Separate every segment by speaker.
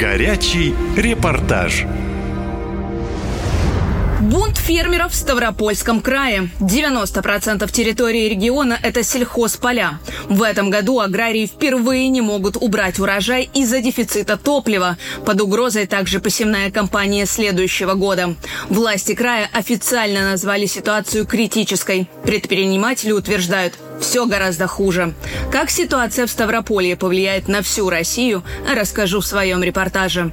Speaker 1: Горячий репортаж.
Speaker 2: Бунт фермеров в Ставропольском крае. 90% территории региона – это сельхозполя. В этом году аграрии впервые не могут убрать урожай из-за дефицита топлива. Под угрозой также посевная кампания следующего года. Власти края официально назвали ситуацию критической. Предприниматели утверждают, все гораздо хуже. Как ситуация в Ставрополье повлияет на всю Россию, расскажу в своем репортаже.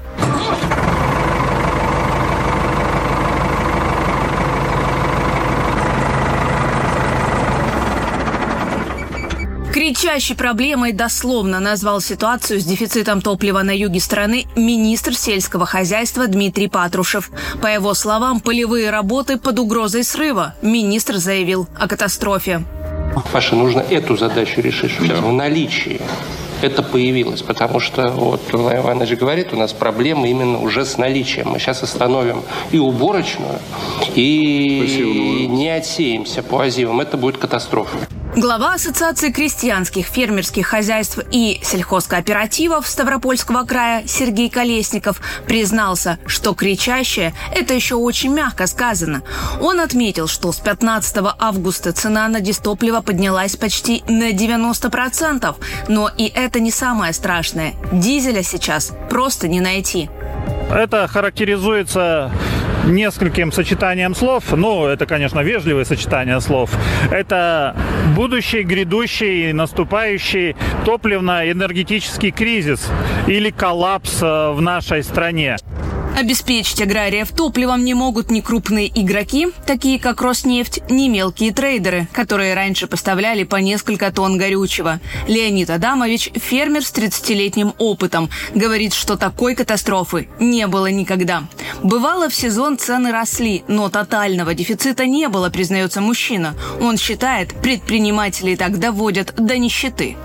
Speaker 2: Кричащей проблемой дословно назвал ситуацию с дефицитом топлива на юге страны министр сельского хозяйства Дмитрий Патрушев. По его словам, полевые работы под угрозой срыва. Министр заявил о катастрофе.
Speaker 3: Паша, нужно эту задачу решить, чтобы в наличии это появилось, потому что, вот Иван Иванович говорит, у нас проблемы именно уже с наличием. Мы сейчас остановим и уборочную, и не отсеемся по азивам. Это будет катастрофа.
Speaker 2: Глава Ассоциации крестьянских фермерских хозяйств и сельхозкооперативов Ставропольского края Сергей Колесников признался, что кричащее – это еще очень мягко сказано. Он отметил, что с 15 августа цена на дистопливо поднялась почти на 90%, но и это не самое страшное. Дизеля сейчас просто не найти.
Speaker 4: Это характеризуется нескольким сочетанием слов. Ну, это, конечно, вежливое сочетание слов. Это будущий, грядущий, наступающий топливно-энергетический кризис или коллапс э, в нашей стране.
Speaker 2: Обеспечить аграриев топливом не могут ни крупные игроки, такие как Роснефть, ни мелкие трейдеры, которые раньше поставляли по несколько тонн горючего. Леонид Адамович, фермер с 30-летним опытом, говорит, что такой катастрофы не было никогда. Бывало, в сезон цены росли, но тотального дефицита не было, признается мужчина. Он считает, предприниматели так доводят до нищеты.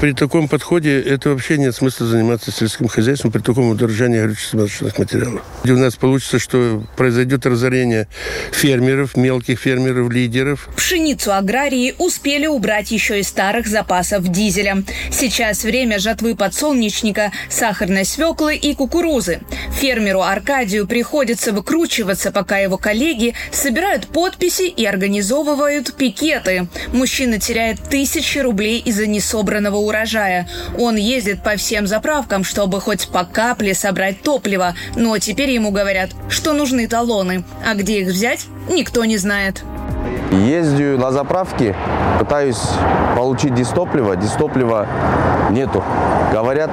Speaker 5: При таком подходе это вообще нет смысла заниматься сельским хозяйством при таком удорожании горюче-смазочных материалов. И у нас получится, что произойдет разорение фермеров, мелких фермеров, лидеров.
Speaker 2: Пшеницу аграрии успели убрать еще из старых запасов дизеля. Сейчас время жатвы подсолнечника, сахарной свеклы и кукурузы. Фермеру Аркадию приходится выкручиваться, пока его коллеги собирают подписи и организовывают пикеты. Мужчина теряет тысячи рублей из-за несобранного урожая. Он ездит по всем заправкам, чтобы хоть по капле собрать топливо, но теперь ему говорят, что нужны талоны. А где их взять, никто не знает.
Speaker 6: Ездю на заправки, пытаюсь получить дистопливо. Дистоплива нету. Говорят,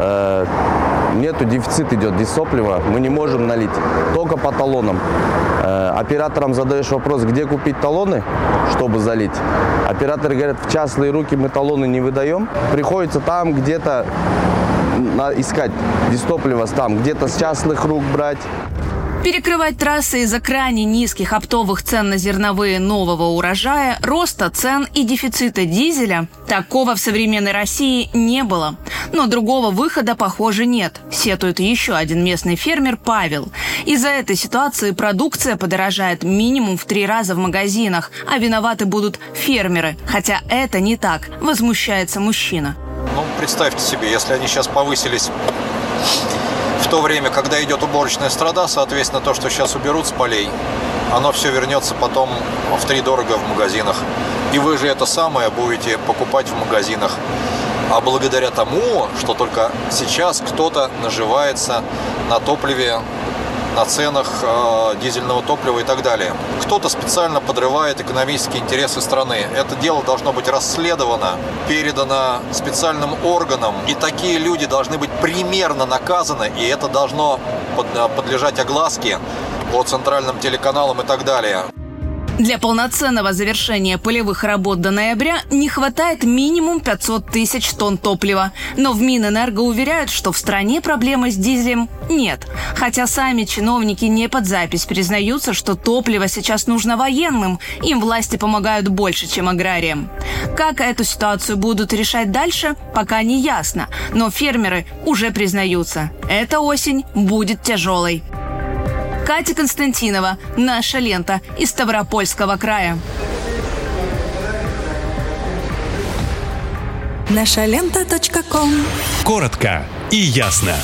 Speaker 6: э, нету, дефицит идет дистоплива, мы не можем налить, только по талонам. Э, операторам задаешь вопрос, где купить талоны, чтобы залить. Операторы говорят, в частные руки мы талоны не выдаем. Приходится там где-то искать дистопливо там, где-то с частных рук брать.
Speaker 2: Перекрывать трассы из-за крайне низких оптовых цен на зерновые нового урожая, роста цен и дефицита дизеля – такого в современной России не было. Но другого выхода, похоже, нет, сетует еще один местный фермер Павел. Из-за этой ситуации продукция подорожает минимум в три раза в магазинах, а виноваты будут фермеры. Хотя это не так, возмущается мужчина.
Speaker 7: Ну, представьте себе, если они сейчас повысились то время, когда идет уборочная страда, соответственно, то, что сейчас уберут с полей, оно все вернется потом в три дорого в магазинах. И вы же это самое будете покупать в магазинах. А благодаря тому, что только сейчас кто-то наживается на топливе на ценах э, дизельного топлива и так далее. Кто-то специально подрывает экономические интересы страны. Это дело должно быть расследовано, передано специальным органам, и такие люди должны быть примерно наказаны, и это должно э, подлежать огласке по центральным телеканалам и так далее.
Speaker 2: Для полноценного завершения полевых работ до ноября не хватает минимум 500 тысяч тонн топлива. Но в Минэнерго уверяют, что в стране проблемы с дизелем нет. Хотя сами чиновники не под запись признаются, что топливо сейчас нужно военным. Им власти помогают больше, чем аграриям. Как эту ситуацию будут решать дальше, пока не ясно. Но фермеры уже признаются, эта осень будет тяжелой. Катя Константинова. Наша лента из Ставропольского края.
Speaker 1: Наша лента. Коротко и ясно.